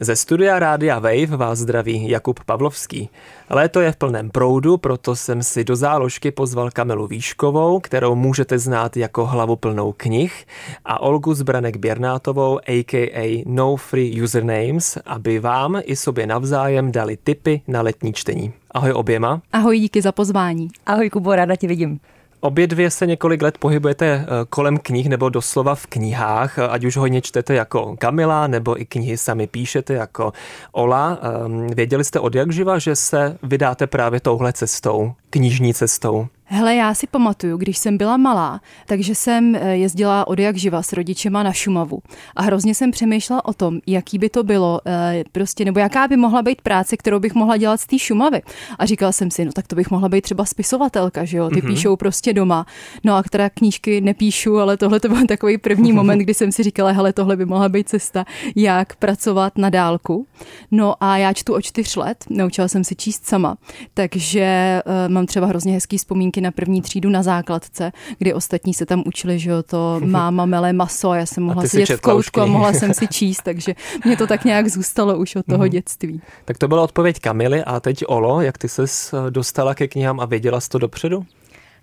Ze studia Rádia Wave vás zdraví Jakub Pavlovský. Léto je v plném proudu, proto jsem si do záložky pozval Kamelu Výškovou, kterou můžete znát jako hlavu plnou knih, a Olgu Zbranek Běrnátovou, a.k.a. No Free Usernames, aby vám i sobě navzájem dali tipy na letní čtení. Ahoj oběma. Ahoj, díky za pozvání. Ahoj Kubo, ráda tě vidím. Obě dvě se několik let pohybujete eh, kolem knih nebo doslova v knihách, ať už hodně čtete jako Kamila, nebo i knihy sami píšete jako Ola. Ehm, věděli jste od jak živa, že se vydáte právě touhle cestou, knižní cestou? Hele, já si pamatuju, když jsem byla malá, takže jsem eh, jezdila od jak živa s rodičema na Šumavu. A hrozně jsem přemýšlela o tom, jaký by to bylo, eh, prostě, nebo jaká by mohla být práce, kterou bych mohla dělat z té Šumavy. A říkala jsem si, no tak to bych mohla být třeba spisovatelka, že jo, ty mm-hmm. píšou prostě doma. No a která knížky nepíšu, ale tohle to byl takový první moment, kdy jsem si říkala, hele, tohle by mohla být cesta, jak pracovat na dálku. No a já čtu o čtyř let, naučila jsem se číst sama, takže uh, mám třeba hrozně hezký vzpomínky vzpomínky na první třídu na základce, kdy ostatní se tam učili, že jo, to máma mele maso a já jsem mohla sedět v koutku a mohla jsem si číst, takže mě to tak nějak zůstalo už od toho mm-hmm. dětství. Tak to byla odpověď Kamily a teď Olo, jak ty ses dostala ke knihám a věděla jsi to dopředu?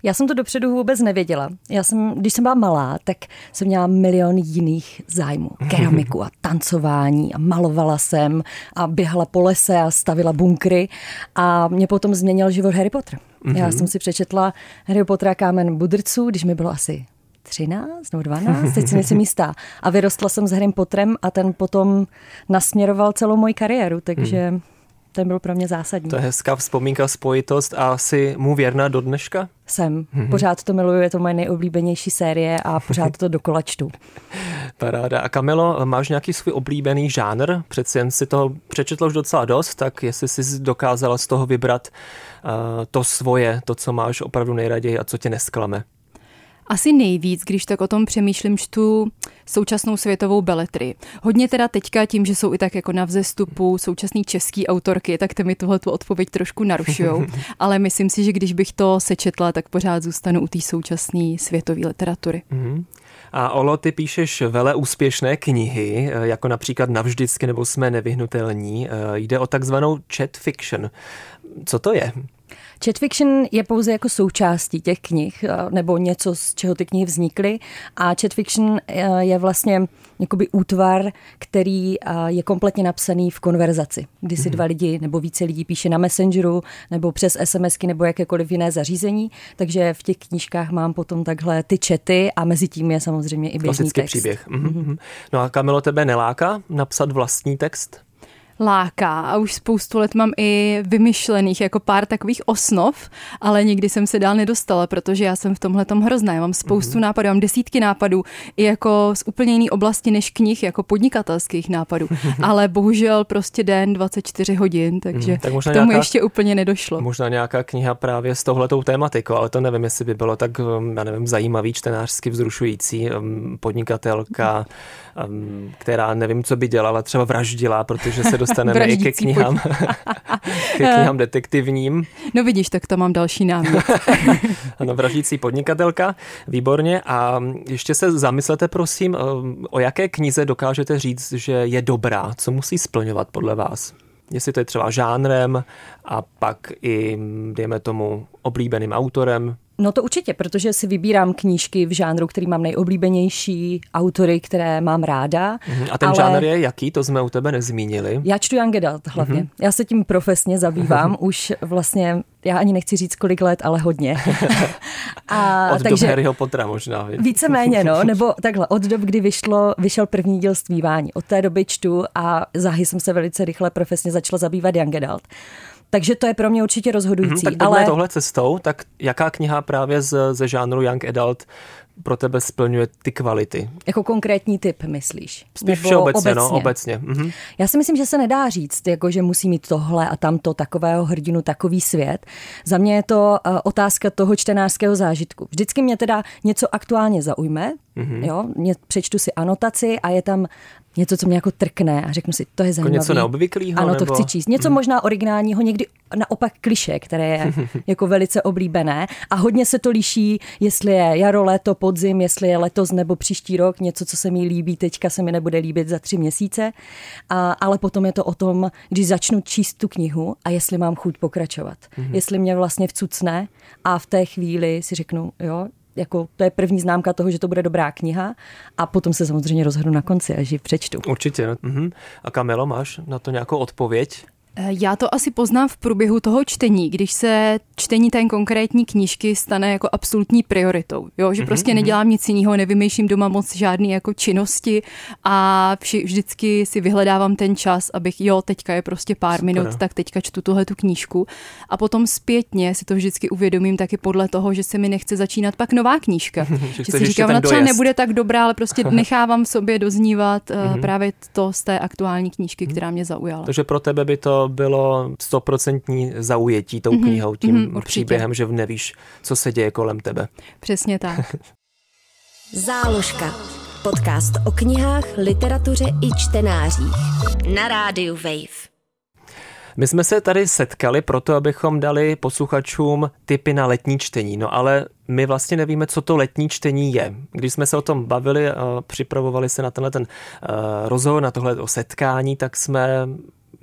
Já jsem to dopředu vůbec nevěděla. Já jsem, když jsem byla malá, tak jsem měla milion jiných zájmů. Keramiku a tancování a malovala jsem a běhala po lese a stavila bunkry a mě potom změnil život Harry Potter. Já jsem si přečetla Harry Pottera Kámen budrců, když mi bylo asi 13 nebo 12, teď si nejsem jistá. A vyrostla jsem s Harry Potterem a ten potom nasměroval celou moji kariéru, takže mm. Ten byl pro mě zásadní. To je hezká vzpomínka, spojitost a jsi mu věrná do dneška? Jsem. Mm-hmm. Pořád to miluju, je to moje nejoblíbenější série a pořád to dokola čtu. Paráda. A Kamilo, máš nějaký svůj oblíbený žánr? Přeci jen si toho přečetl už docela dost, tak jestli jsi dokázala z toho vybrat uh, to svoje, to, co máš opravdu nejraději a co tě nesklame. Asi nejvíc, když tak o tom přemýšlím, čtu současnou světovou beletry. Hodně teda teďka tím, že jsou i tak jako na vzestupu současný český autorky, tak ty mi tuhle tu odpověď trošku narušujou. Ale myslím si, že když bych to sečetla, tak pořád zůstanu u té současné světové literatury. Mm-hmm. A Olo, ty píšeš vele úspěšné knihy, eh, jako například Navždycky nebo Jsme nevyhnutelní. Eh, jde o takzvanou chat fiction. Co to je? Chat fiction je pouze jako součástí těch knih, eh, nebo něco, z čeho ty knihy vznikly. A chat fiction eh, je vlastně jakoby útvar, který eh, je kompletně napsaný v konverzaci, kdy si mm-hmm. dva lidi nebo více lidí píše na Messengeru nebo přes SMSky nebo jakékoliv jiné zařízení. Takže v těch knížkách mám potom takhle ty čety a mezi tím je samozřejmě i běžný Klasický text. příběh. Mm-hmm. No a Kamilo, tebe neláká napsat vlastní text? Láká a už spoustu let mám i vymyšlených jako pár takových osnov, ale nikdy jsem se dál nedostala, protože já jsem v tomhle tom hrozná. Já mám spoustu mm-hmm. nápadů, mám desítky nápadů i jako z úplně jiné oblasti než knih, jako podnikatelských nápadů, ale bohužel prostě den 24 hodin, takže mm, tak možná k tomu nějaká, ještě úplně nedošlo. Možná nějaká kniha právě s touhletou tématikou, ale to nevím, jestli by bylo tak, um, já nevím, zajímavý, čtenářsky vzrušující um, podnikatelka, um, která nevím, co by dělala, třeba vraždila, protože se dostaneme i ke knihám, ke knihám detektivním. No vidíš, tak to mám další námět. ano, vraždící podnikatelka, výborně. A ještě se zamyslete, prosím, o jaké knize dokážete říct, že je dobrá, co musí splňovat podle vás? Jestli to je třeba žánrem a pak i, dejme tomu, oblíbeným autorem, No to určitě, protože si vybírám knížky v žánru, který mám nejoblíbenější, autory, které mám ráda. Uh-huh. A ten ale... žánr je jaký? To jsme u tebe nezmínili. Já čtu Young Adult hlavně. Uh-huh. Já se tím profesně zabývám už vlastně, já ani nechci říct kolik let, ale hodně. a, od takže, dob Harryho Pottera možná. Víceméně, no, nebo takhle, od dob, kdy vyšlo, vyšel první díl Stvívání. Od té doby čtu a záhy jsem se velice rychle profesně začala zabývat Young Adult. Takže to je pro mě určitě rozhodující. Mm, tak ale tohle cestou, tak jaká kniha právě z, ze žánru Young Adult pro tebe splňuje ty kvality? Jako konkrétní typ, myslíš? Spíš Nebo všeobecně, no, obecně. no, obecně. Mhm. Já si myslím, že se nedá říct, jako že musí mít tohle a tamto, takového hrdinu, takový svět. Za mě je to uh, otázka toho čtenářského zážitku. Vždycky mě teda něco aktuálně zaujme, mm-hmm. jo, mě, přečtu si anotaci a je tam něco, co mě jako trkne a řeknu si, to je zajímavé. Jako něco neobvyklého? Ano, nebo... to chci číst. Něco hmm. možná originálního, někdy naopak kliše, které je jako velice oblíbené. A hodně se to liší, jestli je jaro, léto, podzim, jestli je letos nebo příští rok, něco, co se mi líbí, teďka se mi nebude líbit za tři měsíce. A, ale potom je to o tom, když začnu číst tu knihu a jestli mám chuť pokračovat. Hmm. Jestli mě vlastně vcucne a v té chvíli si řeknu, jo, jako to je první známka toho, že to bude dobrá kniha a potom se samozřejmě rozhodnu na konci, až ji přečtu. Určitě. Uh-huh. A Kamilo, máš na to nějakou odpověď? Eh, já to asi poznám v průběhu toho čtení, když se čtení té konkrétní knížky stane jako absolutní prioritou. Jo, že mhm, prostě mm-hmm. nedělám nic jiného, nevymýšlím doma moc žádný jako činnosti a vši, vždycky si vyhledávám ten čas, abych, jo, teďka je prostě pár Super. minut, tak teďka čtu tuhle tu knížku. A potom zpětně si to vždycky uvědomím taky podle toho, že se mi nechce začínat pak nová knížka. že, že si říkám, ona třeba nebude tak dobrá, ale prostě nechávám v sobě doznívat mm-hmm. právě to z té aktuální knížky, která mě zaujala. Takže pro tebe by to bylo stoprocentní zaujetí tou mm-hmm, knihou, tím mm-hmm, příběhem, že nevíš, co se děje kolem tebe. Přesně tak. Záložka. Podcast o knihách, literatuře i čtenářích. Na rádiu Wave. My jsme se tady setkali proto, abychom dali posluchačům tipy na letní čtení, no ale my vlastně nevíme, co to letní čtení je. Když jsme se o tom bavili a připravovali se na tenhle ten uh, rozhovor, na tohle o setkání, tak jsme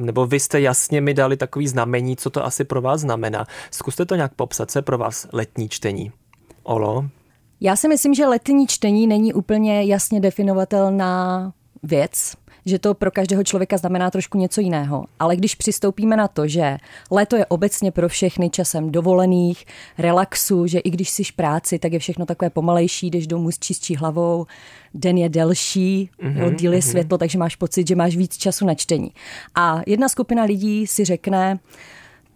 nebo vy jste jasně mi dali takový znamení, co to asi pro vás znamená. Zkuste to nějak popsat, co je pro vás letní čtení. Olo? Já si myslím, že letní čtení není úplně jasně definovatelná věc, že to pro každého člověka znamená trošku něco jiného. Ale když přistoupíme na to, že léto je obecně pro všechny časem dovolených, relaxu, že i když jsi v práci, tak je všechno takové pomalejší, jdeš domů s čistší hlavou, den je delší, mm-hmm, díl je mm-hmm. světlo, takže máš pocit, že máš víc času na čtení. A jedna skupina lidí si řekne,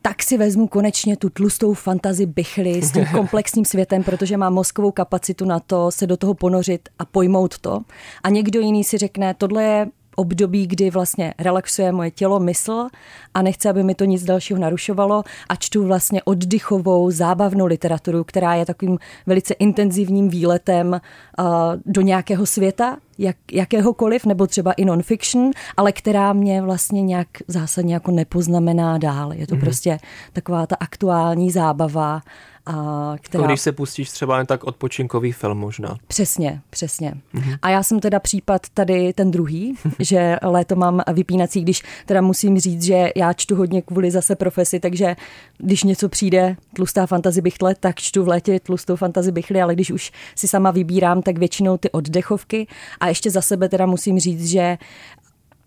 tak si vezmu konečně tu tlustou fantazi bychly s tím komplexním světem, protože mám mozkovou kapacitu na to se do toho ponořit a pojmout to. A někdo jiný si řekne, tohle je období, kdy vlastně relaxuje moje tělo, mysl a nechce, aby mi to nic dalšího narušovalo a čtu vlastně oddychovou, zábavnou literaturu, která je takovým velice intenzivním výletem uh, do nějakého světa, jak, jakéhokoliv, nebo třeba i non-fiction, ale která mě vlastně nějak zásadně jako nepoznamená dál. Je to mm-hmm. prostě taková ta aktuální zábava, a která... Jako když se pustíš třeba jen tak odpočinkový film možná. Přesně, přesně. Mm-hmm. A já jsem teda případ tady ten druhý, že léto mám vypínací, když teda musím říct, že já čtu hodně kvůli zase profesi, takže když něco přijde tlustá fantazy bychle, tak čtu v létě tlustou fantazy bychly, ale když už si sama vybírám, tak většinou ty oddechovky. A ještě za sebe teda musím říct, že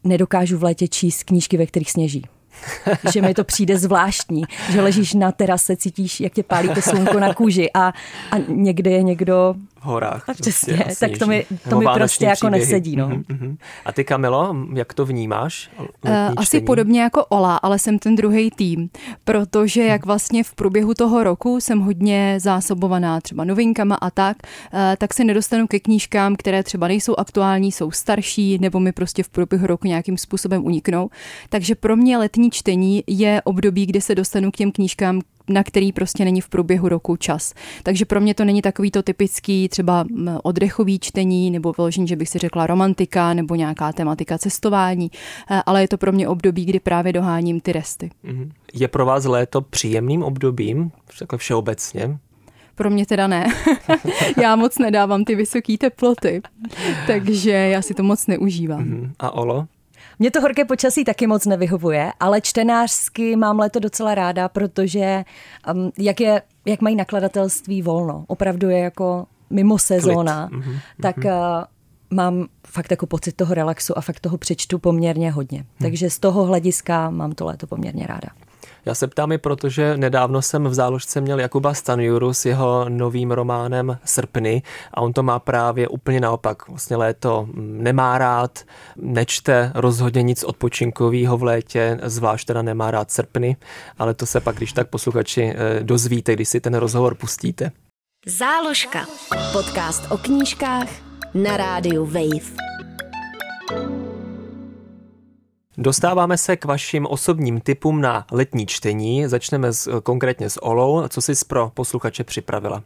nedokážu v létě číst knížky, ve kterých sněží. že mi to přijde zvláštní, že ležíš na terase, cítíš, jak tě pálí to slunko na kůži a, a někde je někdo horách. A přesně, prostě tak to mi, to mi prostě jako příběhy. nesedí. No. Uh-huh. A ty, Kamilo, jak to vnímáš? Uh, asi podobně jako Ola, ale jsem ten druhý tým, protože jak vlastně v průběhu toho roku jsem hodně zásobovaná třeba novinkama a tak, uh, tak se nedostanu ke knížkám, které třeba nejsou aktuální, jsou starší, nebo mi prostě v průběhu roku nějakým způsobem uniknou. Takže pro mě letní čtení je období, kdy se dostanu k těm knížkám, na který prostě není v průběhu roku čas. Takže pro mě to není takový to typický třeba oddechový čtení nebo vyložení, že bych si řekla romantika nebo nějaká tematika cestování, eh, ale je to pro mě období, kdy právě doháním ty resty. Mhm. Je pro vás léto příjemným obdobím, takhle všeobecně? Pro mě teda ne. já moc nedávám ty vysoké teploty, takže já si to moc neužívám. Mhm. A Olo? Mně to horké počasí taky moc nevyhovuje, ale čtenářsky mám léto docela ráda, protože um, jak, je, jak mají nakladatelství volno, opravdu je jako mimo sezóna, mm-hmm. tak uh, mám fakt jako pocit toho relaxu a fakt toho přečtu poměrně hodně. Hmm. Takže z toho hlediska mám to léto poměrně ráda. Já se ptám i protože nedávno jsem v záložce měl Jakuba Stanjuru s jeho novým románem Srpny a on to má právě úplně naopak. Vlastně léto nemá rád, nečte rozhodně nic odpočinkového v létě, zvlášť teda nemá rád srpny, ale to se pak, když tak posluchači eh, dozvíte, když si ten rozhovor pustíte. Záložka. Podcast o knížkách na rádiu Wave. Dostáváme se k vašim osobním typům na letní čtení. Začneme s, konkrétně s Olou. Co jsi pro posluchače připravila?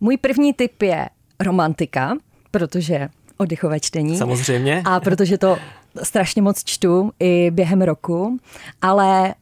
Můj první typ je romantika, protože oddechové čtení. Samozřejmě. A protože to strašně moc čtu i během roku, ale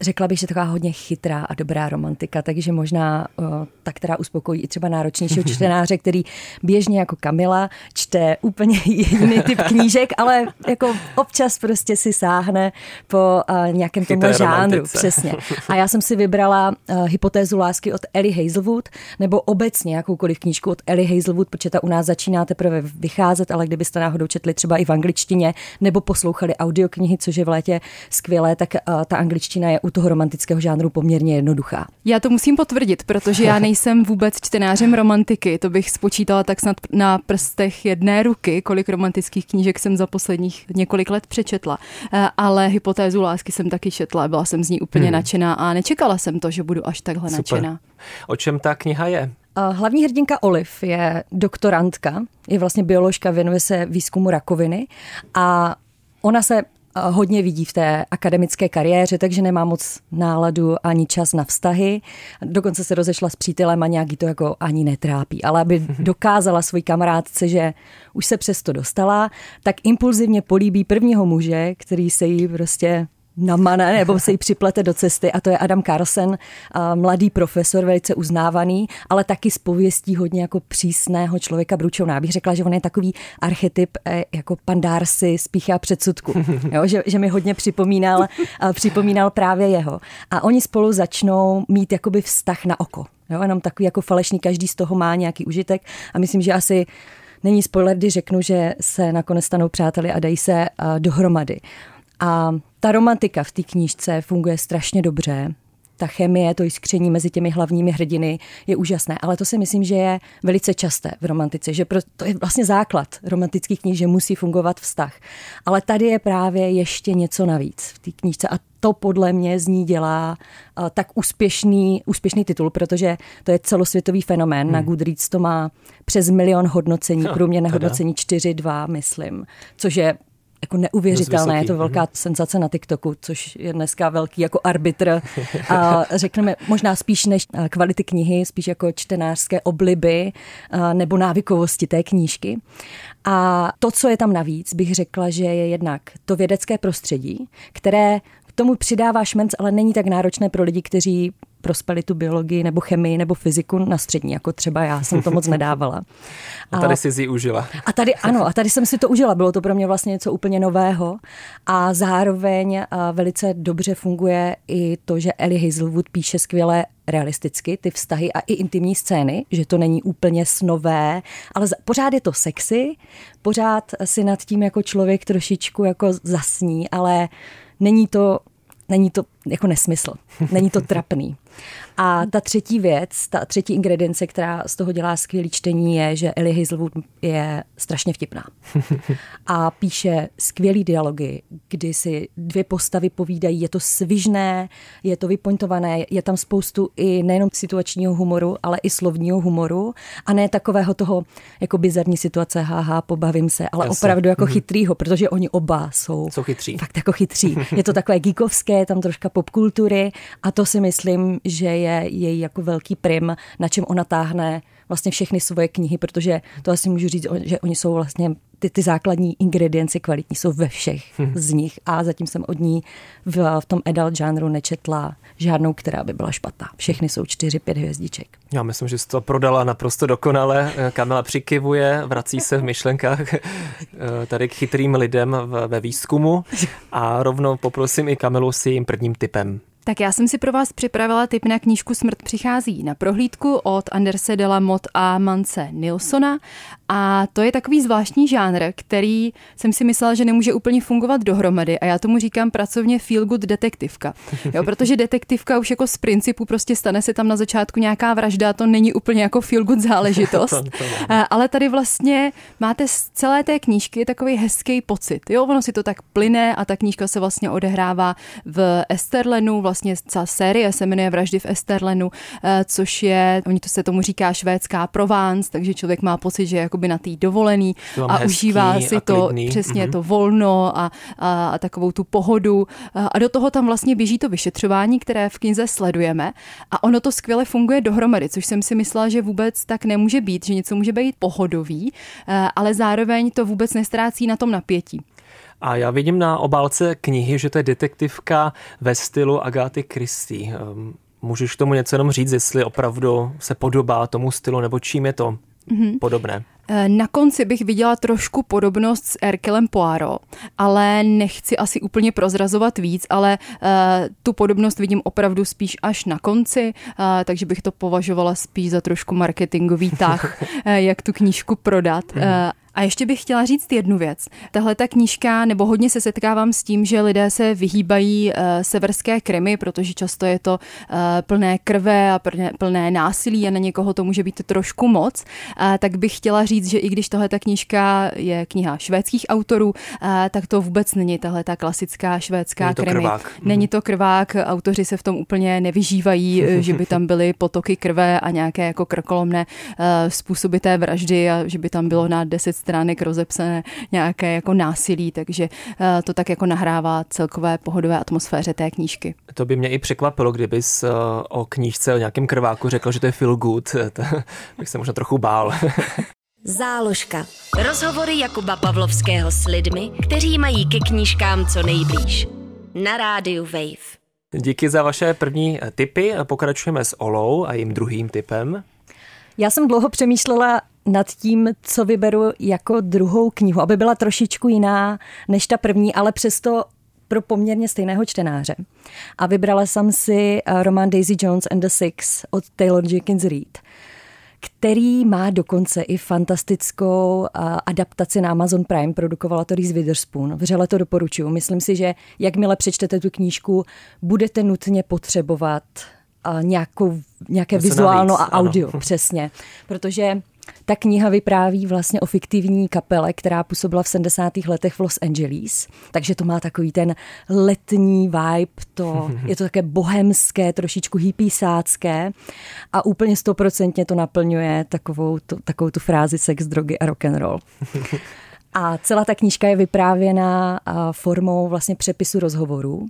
Řekla bych, že taková hodně chytrá a dobrá romantika, takže možná uh, ta, která uspokojí i třeba náročnějšího čtenáře, který běžně jako Kamila čte úplně jiný typ knížek, ale jako občas prostě si sáhne po uh, nějakém tomhle žánru. Přesně. A já jsem si vybrala uh, hypotézu lásky od Ellie Hazelwood, nebo obecně jakoukoliv knížku od Ellie Hazelwood, protože ta u nás začíná teprve vycházet, ale kdybyste náhodou četli třeba i v angličtině, nebo poslouchali audioknihy, což je v létě skvělé, tak uh, ta angličtina je u toho romantického žánru poměrně jednoduchá. Já to musím potvrdit, protože já nejsem vůbec čtenářem romantiky. To bych spočítala tak snad na prstech jedné ruky, kolik romantických knížek jsem za posledních několik let přečetla. Eh, ale hypotézu lásky jsem taky četla, byla jsem z ní úplně hmm. nadšená a nečekala jsem to, že budu až takhle Super. nadšená. O čem ta kniha je? Eh, hlavní hrdinka Olive je doktorantka, je vlastně bioložka, věnuje se výzkumu rakoviny a ona se hodně vidí v té akademické kariéře, takže nemá moc náladu ani čas na vztahy. Dokonce se rozešla s přítelem a nějaký to jako ani netrápí. Ale aby dokázala svůj kamarádce, že už se přesto dostala, tak impulzivně políbí prvního muže, který se jí prostě namane nebo se jí připlete do cesty a to je Adam Carlsen, mladý profesor, velice uznávaný, ale taky z pověstí hodně jako přísného člověka bručovná. Já bych řekla, že on je takový archetyp e, jako pandársi spícha a předsudku, jo? Že, že mi hodně připomínal, připomínal právě jeho. A oni spolu začnou mít jakoby vztah na oko. Jo? Jenom takový jako falešný, každý z toho má nějaký užitek a myslím, že asi není spoiler, když řeknu, že se nakonec stanou přáteli a dají se dohromady. A ta romantika v té knížce funguje strašně dobře. Ta chemie, to jiskření mezi těmi hlavními hrdiny je úžasné, ale to si myslím, že je velice časté v romantice, že to je vlastně základ romantických knih, že musí fungovat vztah. Ale tady je právě ještě něco navíc v té knížce a to podle mě z ní dělá uh, tak úspěšný, úspěšný titul, protože to je celosvětový fenomén. Hmm. Na Goodreads to má přes milion hodnocení, průměrné hodnocení 4,2, myslím, což je jako neuvěřitelné. Je to velká mm-hmm. senzace na TikToku, což je dneska velký jako arbitr. A řekneme možná spíš než eh, kvality knihy, spíš jako čtenářské obliby eh, nebo návykovosti té knížky. A to, co je tam navíc, bych řekla, že je jednak to vědecké prostředí, které tomu přidává šmenc, ale není tak náročné pro lidi, kteří prospali tu biologii nebo chemii nebo fyziku na střední, jako třeba já jsem to moc nedávala. A tady si užila. A tady ano, a tady jsem si to užila. Bylo to pro mě vlastně něco úplně nového a zároveň velice dobře funguje i to, že Ellie Hazelwood píše skvěle realisticky ty vztahy a i intimní scény, že to není úplně snové, ale pořád je to sexy, pořád si nad tím jako člověk trošičku jako zasní, ale není to není to jako nesmysl, není to trapný. A ta třetí věc, ta třetí ingredience, která z toho dělá skvělý čtení, je, že Ellie Hazelwood je strašně vtipná. A píše skvělý dialogy, kdy si dvě postavy povídají, je to svižné, je to vypointované, je tam spoustu i nejenom situačního humoru, ale i slovního humoru a ne takového toho jako bizarní situace, haha, pobavím se, ale Jasne. opravdu jako mm-hmm. chytrýho, protože oni oba jsou, jsou chytří. fakt jako chytří. Je to takové geekovské, tam troška popkultury a to si myslím, že je je její jako velký prim, na čem ona táhne vlastně všechny svoje knihy, protože to asi můžu říct, že oni jsou vlastně ty, ty základní ingredience kvalitní jsou ve všech hmm. z nich a zatím jsem od ní v, v tom adult žánru nečetla žádnou, která by byla špatná. Všechny jsou čtyři, pět hvězdiček. Já myslím, že jsi to prodala naprosto dokonale. Kamila přikivuje, vrací se v myšlenkách eh, tady k chytrým lidem ve výzkumu a rovnou poprosím i Kamilu s jejím prvním typem. Tak já jsem si pro vás připravila tip na knížku Smrt přichází na prohlídku od Anderse de la Mot a Mance Nilsona a to je takový zvláštní žánr, který jsem si myslela, že nemůže úplně fungovat dohromady a já tomu říkám pracovně feel good detektivka. Jo, protože detektivka už jako z principu prostě stane se tam na začátku nějaká vražda, to není úplně jako feel good záležitost. Ale tady vlastně máte z celé té knížky takový hezký pocit. Jo, ono si to tak plyne a ta knížka se vlastně odehrává v Esterlenu, vlastně vlastně celá série se jmenuje Vraždy v Esterlenu, eh, což je, oni to se tomu říká švédská Provence, takže člověk má pocit, že je jakoby na té dovolený a hezký, užívá si to klidný. přesně mm-hmm. to volno a, a, a takovou tu pohodu. A do toho tam vlastně běží to vyšetřování, které v knize sledujeme a ono to skvěle funguje dohromady, což jsem si myslela, že vůbec tak nemůže být, že něco může být pohodový, eh, ale zároveň to vůbec nestrácí na tom napětí. A já vidím na obálce knihy, že to je detektivka ve stylu Agáty Christie. Ehm, můžeš k tomu něco jenom říct, jestli opravdu se podobá tomu stylu, nebo čím je to mm-hmm. podobné? Eh, na konci bych viděla trošku podobnost s Erkelem Poirot, ale nechci asi úplně prozrazovat víc, ale uh, tu podobnost vidím opravdu spíš až na konci, uh, takže bych to považovala spíš za trošku marketingový tah, jak tu knížku prodat. Uh, a ještě bych chtěla říct jednu věc. Tahle ta knížka, nebo hodně se setkávám s tím, že lidé se vyhýbají uh, severské krymy, protože často je to uh, plné krve a plné, plné násilí a na někoho to může být trošku moc. Uh, tak bych chtěla říct, že i když tahle ta knížka je kniha švédských autorů, uh, tak to vůbec není tahle ta klasická švédská není to krimi. Krvák. Není mhm. to krvák, autoři se v tom úplně nevyžívají, že by tam byly potoky krve a nějaké jako krkolomné uh, způsoby té vraždy a že by tam bylo na 10 stránek rozepsané nějaké jako násilí, takže eh, to tak jako nahrává celkové pohodové atmosféře té knížky. To by mě i překvapilo, kdybys eh, o knížce, o nějakém krváku řekl, že to je feel good, to bych se možná trochu bál. Záložka. Rozhovory Jakuba Pavlovského s lidmi, kteří mají ke knížkám co nejblíž. Na rádiu Wave. Díky za vaše první eh, tipy. Pokračujeme s Olou a jím druhým typem. Já jsem dlouho přemýšlela nad tím, co vyberu jako druhou knihu, aby byla trošičku jiná než ta první, ale přesto pro poměrně stejného čtenáře. A vybrala jsem si eh, román Daisy Jones and the Six od Taylor Jenkins Reid, který má dokonce i fantastickou eh, adaptaci na Amazon Prime, produkovala to Reese Witherspoon. Vřele to doporučuji. Myslím si, že jakmile přečtete tu knížku, budete nutně potřebovat eh, nějakou, nějaké vizuálno a audio, ano. přesně. Protože ta kniha vypráví vlastně o fiktivní kapele, která působila v 70. letech v Los Angeles, takže to má takový ten letní vibe, to, je to také bohemské, trošičku hypísácké a úplně stoprocentně to naplňuje takovou, to, takovou tu frázi sex, drogy a rock and roll. A celá ta knížka je vyprávěna formou vlastně přepisu rozhovorů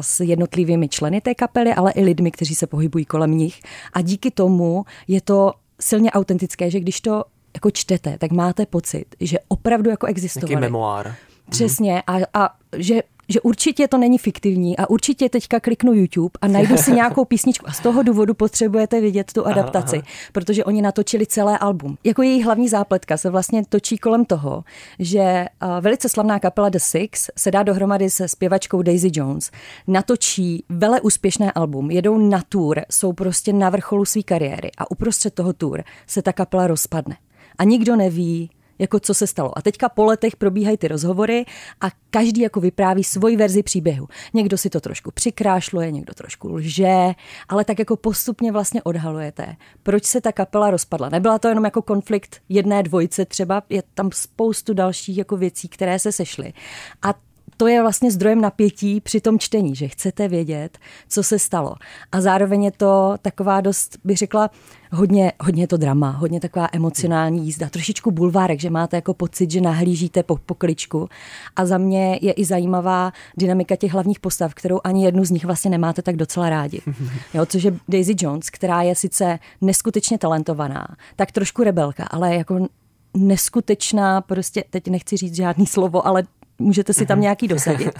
s jednotlivými členy té kapely, ale i lidmi, kteří se pohybují kolem nich. A díky tomu je to silně autentické, že když to jako čtete, tak máte pocit, že opravdu jako existovali. Jaký memoár. Přesně. A, a že že určitě to není fiktivní a určitě teďka kliknu YouTube a najdu si nějakou písničku a z toho důvodu potřebujete vidět tu adaptaci, aha, aha. protože oni natočili celé album. Jako její hlavní zápletka se vlastně točí kolem toho, že velice slavná kapela The Six se dá dohromady se zpěvačkou Daisy Jones, natočí vele úspěšné album, jedou na tour, jsou prostě na vrcholu své kariéry a uprostřed toho tour se ta kapela rozpadne. A nikdo neví, jako co se stalo. A teďka po letech probíhají ty rozhovory a každý jako vypráví svoji verzi příběhu. Někdo si to trošku přikrášluje, někdo trošku lže, ale tak jako postupně vlastně odhalujete, proč se ta kapela rozpadla. Nebyla to jenom jako konflikt jedné dvojice třeba, je tam spoustu dalších jako věcí, které se sešly. A to je vlastně zdrojem napětí při tom čtení, že chcete vědět, co se stalo. A zároveň je to taková dost, bych řekla, hodně, hodně to drama, hodně taková emocionální jízda, trošičku bulvárek, že máte jako pocit, že nahlížíte po pokličku. A za mě je i zajímavá dynamika těch hlavních postav, kterou ani jednu z nich vlastně nemáte tak docela rádi. Jo, což je Daisy Jones, která je sice neskutečně talentovaná, tak trošku rebelka, ale jako neskutečná, prostě teď nechci říct žádný slovo, ale můžete si tam mhm. nějaký dosadit.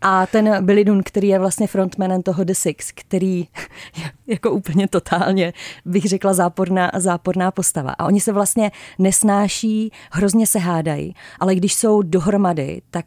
A ten Billy Dunn, který je vlastně frontmanem toho The Six, který je jako úplně totálně, bych řekla, záporná, záporná postava. A oni se vlastně nesnáší, hrozně se hádají, ale když jsou dohromady, tak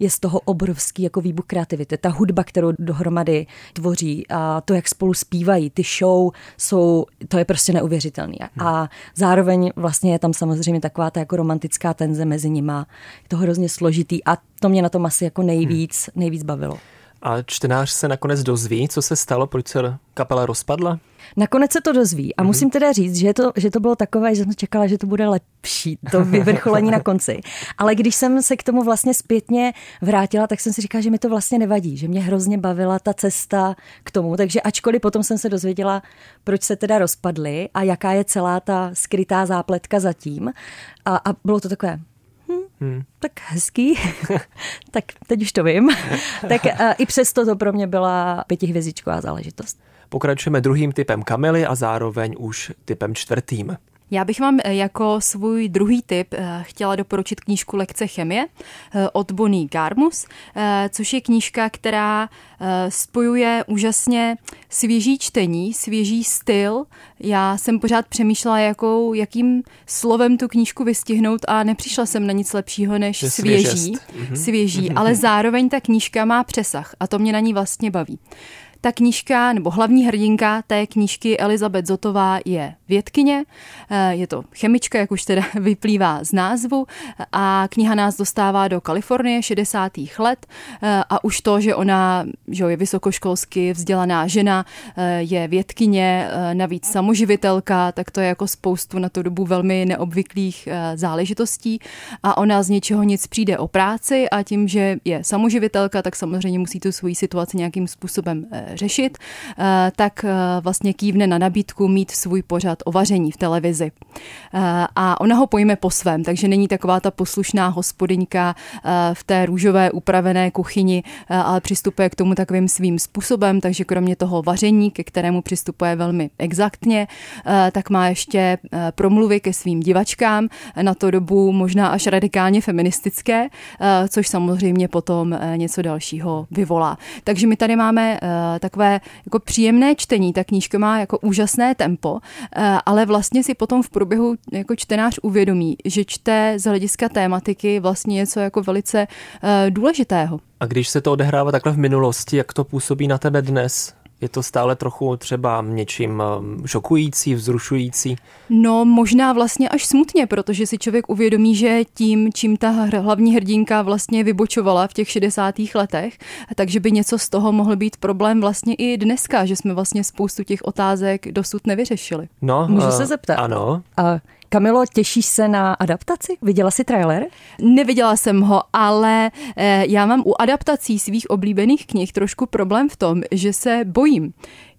je z toho obrovský jako výbuch kreativity. Ta hudba, kterou dohromady tvoří a to, jak spolu zpívají, ty show jsou, to je prostě neuvěřitelný. Hmm. A zároveň vlastně je tam samozřejmě taková ta jako romantická tenze mezi nima. Je to hrozně složitý a to mě na tom asi jako nejvíc, nejvíc bavilo. A čtenář se nakonec dozví, co se stalo, proč se kapela rozpadla? Nakonec se to dozví a mm-hmm. musím teda říct, že to, že to bylo takové, že jsem čekala, že to bude lepší, to vyvrcholení na konci. Ale když jsem se k tomu vlastně zpětně vrátila, tak jsem si říkala, že mi to vlastně nevadí, že mě hrozně bavila ta cesta k tomu. Takže ačkoliv potom jsem se dozvěděla, proč se teda rozpadly a jaká je celá ta skrytá zápletka zatím. A, a bylo to takové, hmm. tak hezký, tak teď už to vím. tak a, i přesto to pro mě byla pětihvězdičková záležitost. Pokračujeme druhým typem kamely a zároveň už typem čtvrtým. Já bych vám eh, jako svůj druhý tip eh, chtěla doporučit knížku Lekce chemie eh, od Bonnie Garmus, což je knížka, která spojuje úžasně svěží čtení, svěží styl. Já jsem pořád přemýšlela, jakou, jakým slovem tu knížku vystihnout a nepřišla jsem na nic lepšího než svěží, svěží, ale zároveň ta knížka má přesah a to mě na ní vlastně baví. Ta knížka, nebo hlavní hrdinka té knížky Elizabeth Zotová je vědkyně, eh, je to chemička, jak už teda vyplývá z názvu a kniha nás dostává do Kalifornie 60. let eh, a už to, že ona že je vysokoškolsky vzdělaná žena, eh, je vědkyně, navíc samoživitelka, tak to je jako spoustu na tu dobu velmi neobvyklých záležitostí a ona z něčeho nic přijde o práci a tím, že je samoživitelka, tak samozřejmě musí tu svoji situaci nějakým způsobem řešit, eh, tak eh, vlastně kývne na nabídku mít svůj pořad o vaření v televizi. Eh, a ona ho pojme po svém, takže není taková ta poslušná hospodyňka v té růžové upravené kuchyni, ale přistupuje k tomu takovým svým způsobem, takže kromě toho vaření, ke kterému přistupuje velmi exaktně, tak má ještě promluvy ke svým divačkám, na to dobu možná až radikálně feministické, což samozřejmě potom něco dalšího vyvolá. Takže my tady máme takové jako příjemné čtení. Ta knížka má jako úžasné tempo, eh, ale vlastně si potom v průběhu jako čtenář uvědomí, že čte z hlediska tématiky vlastně něco jako velice eh, důležitého. A když se to odehrává takhle v minulosti, jak to působí na tebe dnes? Je to stále trochu třeba něčím um, šokující, vzrušující? No možná vlastně až smutně, protože si člověk uvědomí, že tím, čím ta hlavní hrdinka vlastně vybočovala v těch 60. letech, takže by něco z toho mohl být problém vlastně i dneska, že jsme vlastně spoustu těch otázek dosud nevyřešili. No, Můžu uh, se zeptat? Ano. Uh, Kamilo, těšíš se na adaptaci? Viděla jsi trailer? Neviděla jsem ho, ale eh, já mám u adaptací svých oblíbených knih trošku problém v tom, že se bojím.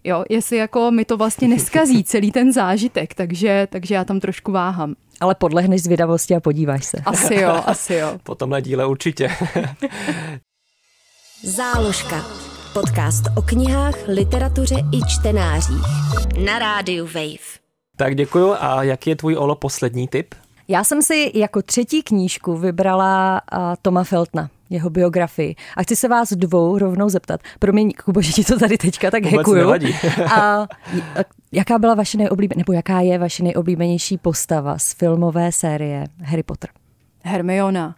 Jo, jestli jako mi to vlastně neskazí celý ten zážitek, takže, takže já tam trošku váhám. Ale podlehneš zvědavosti a podíváš se. Asi jo, asi jo. Po tomhle díle určitě. Záložka. Podcast o knihách, literatuře i čtenářích. Na rádiu Wave. Tak děkuju. A jaký je tvůj Olo poslední tip? Já jsem si jako třetí knížku vybrala uh, Toma Feltna jeho biografii. A chci se vás dvou rovnou zeptat. Promiň, Kubo, že ti to tady teďka tak hekuju. a, jaká byla vaše nejoblíbenější, nebo jaká je vaše nejoblíbenější postava z filmové série Harry Potter? Hermiona.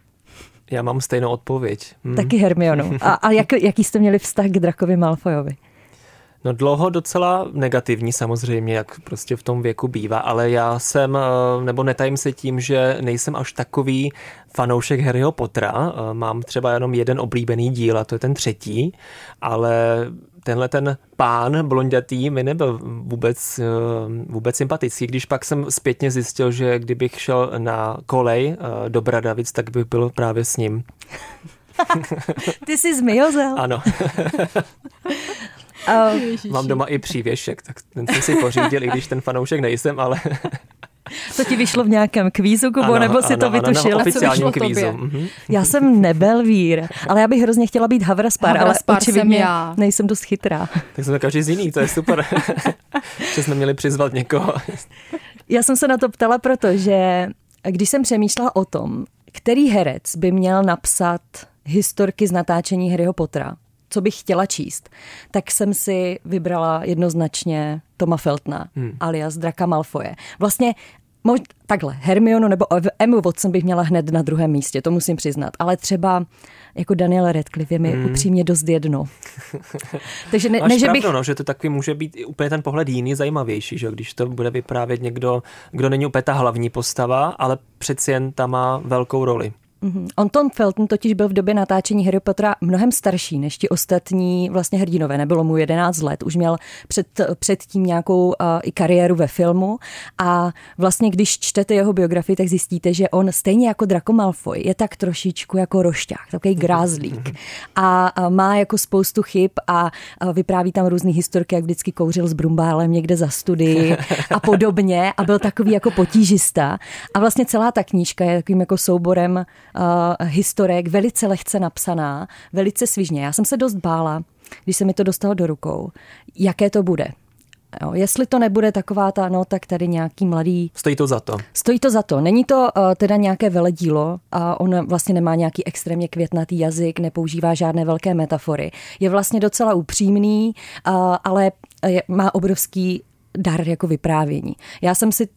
Já mám stejnou odpověď. Hmm. Taky Hermionu. A, a jak, jaký jste měli vztah k Drakovi Malfoyovi? No dlouho docela negativní samozřejmě, jak prostě v tom věku bývá, ale já jsem, eh, nebo netajím se tím, že nejsem až takový fanoušek Harryho Pottera. Eh, mám třeba jenom jeden oblíbený díl a to je ten třetí, ale tenhle ten pán blondětý mi nebyl vůbec, eh, vůbec sympatický, když pak jsem zpětně zjistil, že kdybych šel na kolej do Bradavic, tak bych byl právě s ním. Ty jsi zmiozel. Ano. Uh, Mám doma i přívěšek, tak ten jsem si pořídil, i když ten fanoušek nejsem, ale... To ti vyšlo v nějakém kvízu, Kubo, ano, nebo si ano, to vytušil? Ano, oficiálním kvízu. Mhm. Já jsem nebyl vír, ale já bych hrozně chtěla být Havraspar, ale očividně já. nejsem dost chytrá. Tak jsme každý z jiný, to je super. že jsme měli přizvat někoho. já jsem se na to ptala, protože když jsem přemýšlela o tom, který herec by měl napsat historky z natáčení Harryho Pottera, co bych chtěla číst, tak jsem si vybrala jednoznačně Toma Feltna, hmm. alias Draka Malfoje. Vlastně mož, takhle, Hermionu nebo Emma Watson bych měla hned na druhém místě, to musím přiznat, ale třeba jako Daniel Radcliffe je mi hmm. upřímně dost jedno. Takže ne, ne že pravdu, bych... no, že to taky může být úplně ten pohled jiný, zajímavější, že když to bude vyprávět někdo, kdo není úplně ta hlavní postava, ale přeci jen tam má velkou roli. Mm-hmm. On Tom Felton totiž byl v době natáčení Harry Pottera mnohem starší než ti ostatní vlastně hrdinové. Nebylo mu 11 let, už měl před, předtím nějakou uh, i kariéru ve filmu. A vlastně když čtete jeho biografii, tak zjistíte, že on stejně jako Draco Malfoy je tak trošičku jako rošťák, takový grázlík. A, a má jako spoustu chyb a, a vypráví tam různý historky, jak vždycky kouřil s brumbálem někde za studii a podobně a byl takový jako potížista. A vlastně celá ta knížka je takovým jako souborem uh, historek, velice lehce napsaná, velice svižně. Já jsem se dost bála, když se mi to dostalo do rukou, jaké to bude. Jo, jestli to nebude taková ta, no tak tady nějaký mladý... Stojí to za to. Stojí to za to. Není to uh, teda nějaké veledílo a on vlastně nemá nějaký extrémně květnatý jazyk, nepoužívá žádné velké metafory. Je vlastně docela upřímný, uh, ale je, má obrovský dar jako vyprávění. Já jsem si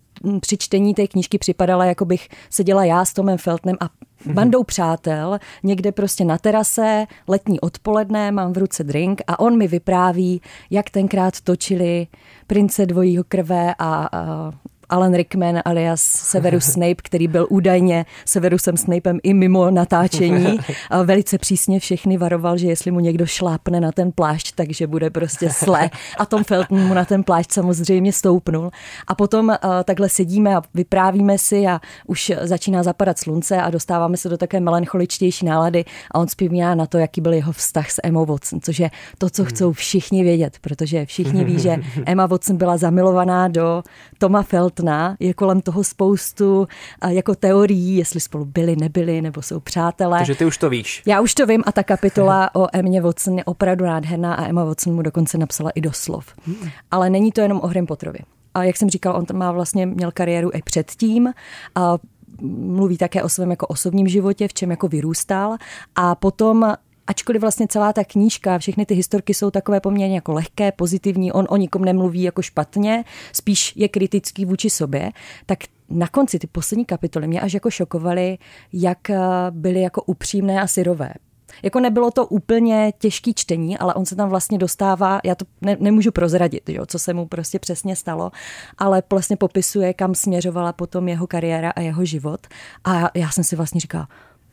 při čtení té knížky připadala, jako bych seděla já s Tomem Feltnem a bandou přátel, někde prostě na terase, letní odpoledne, mám v ruce drink a on mi vypráví, jak tenkrát točili prince dvojího krve a, a Alan Rickman alias Severus Snape, který byl údajně Severusem Snapem i mimo natáčení. A velice přísně všechny varoval, že jestli mu někdo šlápne na ten plášť, takže bude prostě sle. A Tom Felton mu na ten plášť samozřejmě stoupnul. A potom uh, takhle sedíme a vyprávíme si a už začíná zapadat slunce a dostáváme se do také melancholičtější nálady a on zpívá na to, jaký byl jeho vztah s Emma Watson, což je to, co chcou všichni vědět, protože všichni ví, že Emma Watson byla zamilovaná do Toma Feltona samotná, je kolem toho spoustu jako teorií, jestli spolu byli, nebyli, nebo jsou přátelé. Takže ty už to víš. Já už to vím a ta kapitola o Emě Watson je opravdu nádherná a Emma Watson mu dokonce napsala i doslov. Hmm. Ale není to jenom o Harry Potterovi. A jak jsem říkal, on má vlastně měl kariéru i předtím. A mluví také o svém jako osobním životě, v čem jako vyrůstal. A potom ačkoliv vlastně celá ta knížka, všechny ty historky jsou takové poměrně jako lehké, pozitivní, on o nikom nemluví jako špatně, spíš je kritický vůči sobě, tak na konci ty poslední kapitoly mě až jako šokovaly, jak eh, byly jako upřímné a syrové. Jako nebylo to úplně těžký čtení, ale on se tam vlastně dostává, já to ne, nemůžu prozradit, jo, co se mu prostě přesně stalo, ale vlastně popisuje, kam směřovala potom jeho kariéra a jeho život. A já jsem si vlastně říkala,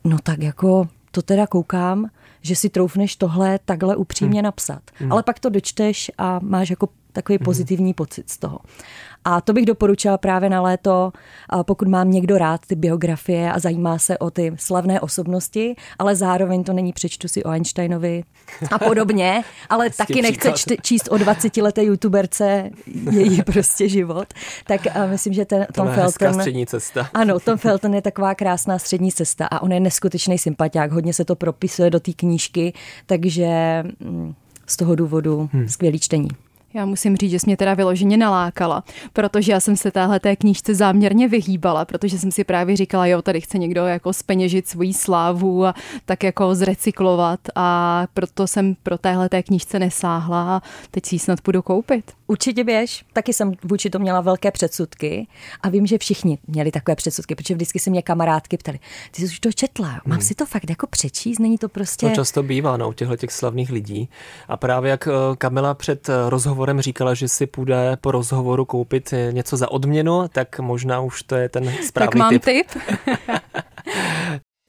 no tak jako to teda koukám, že si troufneš tohle takhle upřímně hmm. napsat. Hmm. Ale pak to dočteš a máš jako takový hmm. pozitivní pocit z toho. A to bych doporučila právě na léto, pokud mám někdo rád ty biografie a zajímá se o ty slavné osobnosti, ale zároveň to není přečtu si o Einsteinovi a podobně, ale taky nechce čte, číst o 20 leté youtuberce její prostě život. Tak myslím, že ten Tom Felton... střední cesta. Ano, Tom Felton je taková krásná střední cesta a on je neskutečný sympatiák, hodně se to propisuje do té knížky, takže mm, z toho důvodu hmm. skvělý čtení. Já musím říct, že jsi mě teda vyloženě nalákala, protože já jsem se téhle té knížce záměrně vyhýbala, protože jsem si právě říkala, jo, tady chce někdo jako speněžit svoji slávu a tak jako zrecyklovat a proto jsem pro téhle té knížce nesáhla a teď si ji snad půjdu koupit. Určitě běž, taky jsem vůči to měla velké předsudky a vím, že všichni měli takové předsudky, protože vždycky se mě kamarádky ptali, ty jsi už to četla, mám hmm. si to fakt jako přečíst, není to prostě... To často bývá no, u těchto těch slavných lidí a právě jak eh, Kamila před eh, rozhovorem říkala, že si půjde po rozhovoru koupit eh, něco za odměnu, tak možná už to je ten správný tak mám tip. tip.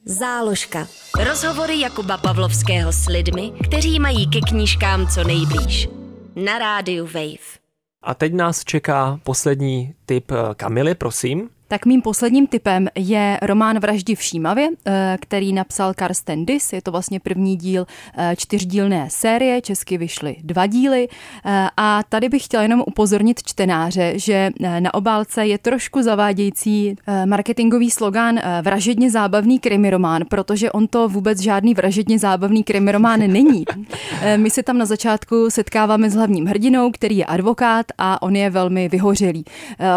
Záložka. Rozhovory Jakuba Pavlovského s lidmi, kteří mají ke knížkám co nejblíž na rádiu Wave. A teď nás čeká poslední tip eh, Kamily, prosím. Tak mým posledním typem je román Vraždi v Šímavě, eh, který napsal Karsten Dis. Je to vlastně první díl eh, čtyřdílné série, česky vyšly dva díly. Eh, a tady bych chtěla jenom upozornit čtenáře, že na obálce je trošku zavádějící marketingový slogan vražedně zábavný krimiromán, protože on to vůbec žádný vražedně zábavný krimiromán není. My se tam na začátku setkáváme s hlavním hrdinou, který je advokát a on je velmi vyhořelý.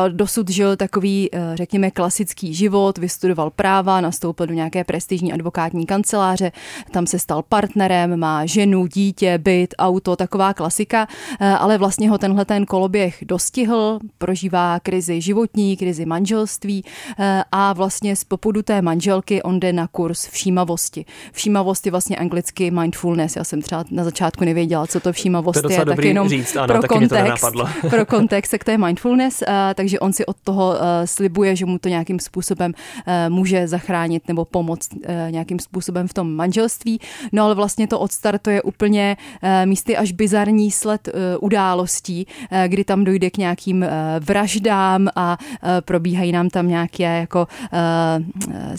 Dosud žil takový řekněme, klasický život, vystudoval práva, nastoupil do nějaké prestižní advokátní kanceláře, tam se stal partnerem, má ženu, dítě, byt, auto, taková klasika, eh, ale vlastně ho tenhle ten koloběh dostihl, prožívá krizi životní, krizi manželství eh, a vlastně z popudu té manželky on jde na kurz všímavosti. Všímavost je vlastně anglicky mindfulness, já jsem třeba na začátku nevěděla, co to všímavost to je, tak jenom říct, ano, pro, kontext, pro kontext, tak to je mindfulness, eh, takže on si od toho slibuje typuje, že mu to nějakým způsobem může zachránit nebo pomoct nějakým způsobem v tom manželství. No ale vlastně to odstartuje úplně místy až bizarní sled událostí, kdy tam dojde k nějakým vraždám a probíhají nám tam nějaké jako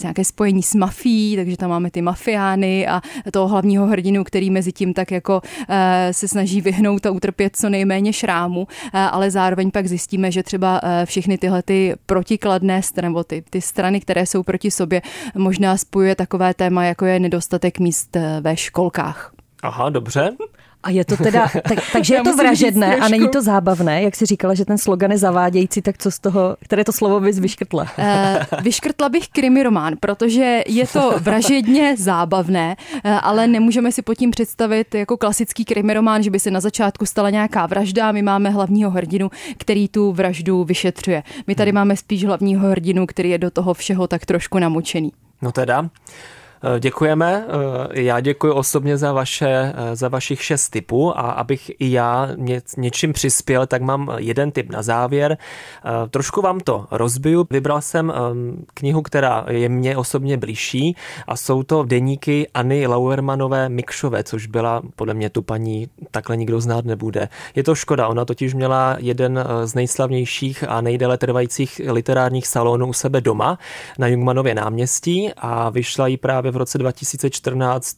nějaké spojení s mafií, takže tam máme ty mafiány a toho hlavního hrdinu, který mezi tím tak jako se snaží vyhnout a utrpět co nejméně šrámu, ale zároveň pak zjistíme, že třeba všechny tyhle ty protikladné strany, nebo ty, ty strany, které jsou proti sobě, možná spojuje takové téma, jako je nedostatek míst ve školkách. Aha, dobře. A je to teda, tak, takže je to vražedné a není to zábavné, jak si říkala, že ten slogan je zavádějící, tak co z toho, které to slovo bys vyškrtla? Uh, vyškrtla bych krimi román, protože je to vražedně zábavné, uh, ale nemůžeme si pod tím představit jako klasický krimi román, že by se na začátku stala nějaká vražda a my máme hlavního hrdinu, který tu vraždu vyšetřuje. My tady hmm. máme spíš hlavního hrdinu, který je do toho všeho tak trošku namočený. No teda, Eh, děkujeme. Eh, já děkuji osobně za, vaše, eh, za vašich šest typů a abych i já ně, něčím přispěl, tak mám jeden tip na závěr. Trošku vám to rozbiju. Vybral jsem knihu, která je mně osobně blížší a jsou to deníky Anny Lauermanové Mikšové, což byla podle mě tu paní takhle nikdo znát nebude. Je to škoda, ona totiž měla jeden z nejslavnějších a nejdéle trvajících literárních salonů u sebe doma na Jungmanově náměstí a vyšla jí právě právě v roce 2014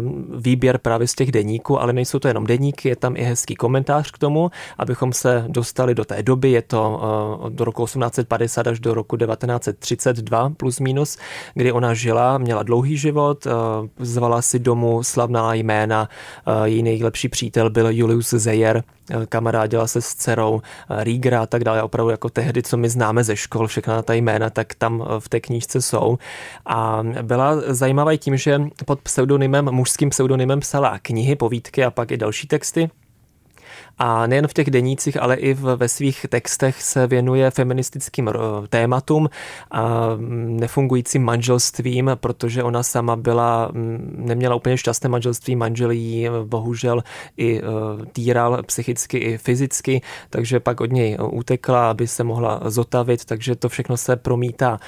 um, výběr právě z těch deníků, ale nejsou to jenom deníky, je tam i hezký komentář k tomu, abychom se dostali do té doby, je to uh, do roku 1850 až do roku 1932 plus minus, kdy ona žila, měla dlouhý život, uh, zvala si domů slavná jména, uh, její nejlepší přítel byl Julius Zeyer, kamarádila se s dcerou Rígra a tak dále, opravdu jako tehdy, co my známe ze škol, všechna ta jména, tak tam v té knížce jsou. A byla zajímavá tím, že pod pseudonymem, mužským pseudonymem psala knihy, povídky a pak i další texty. A nejen v těch denících, ale i ve svých textech se věnuje feministickým tématům a nefungujícím manželstvím, protože ona sama byla, neměla úplně šťastné manželství, manžel jí bohužel i e, týral psychicky i fyzicky, takže pak od něj utekla, aby se mohla zotavit, takže to všechno se promítá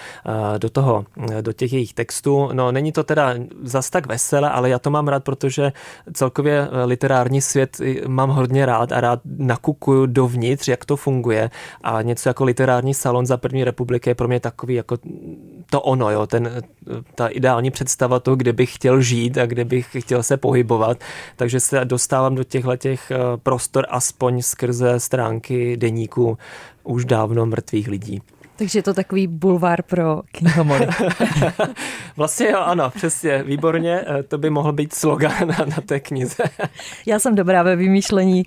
do toho, do těch jejich textů. No není to teda zas tak veselé, ale já to mám rád, protože celkově literární svět mám hodně rád a rád nakukuju dovnitř, jak to funguje a něco jako literární salon za první republiky je pro mě takový jako to ono, jo, ten, ta ideální představa toho, kde bych chtěl žít a kde bych chtěl se pohybovat, takže se dostávám do těchto těch eh, prostor aspoň skrze stránky deníku už dávno mrtvých lidí. Takže je to takový bulvár pro knihomory. vlastně jo, ano, přesně, výborně. Eh, to by mohl být slogan na, na té knize. Já jsem dobrá ve vymýšlení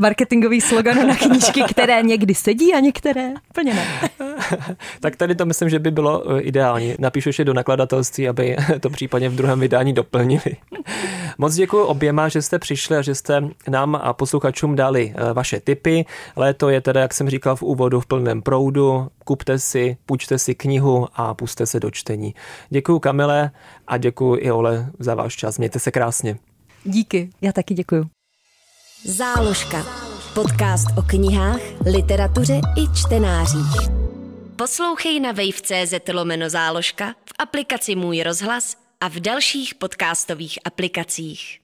marketingových sloganů na knížky, které někdy sedí a některé plně ne. tak tady to myslím, že by bylo eh, ideální. Napíšu ještě do nakladatelství, aby to případně v druhém vydání doplnili. Moc děkuji oběma, že jste přišli a že jste nám a posluchačům dali eh, vaše tipy. Léto je teda, jak jsem říkal v úvodu, v plném proudu kupte si, půjčte si knihu a puste se do čtení. Děkuji Kamile a děkuji i Ole za váš čas. Mějte se krásně. Díky, já taky děkuji. Záložka. Podcast o knihách, literatuře i čtenářích. Poslouchej na wave.cz lomeno záložka, v aplikaci Můj rozhlas a v dalších podcastových aplikacích.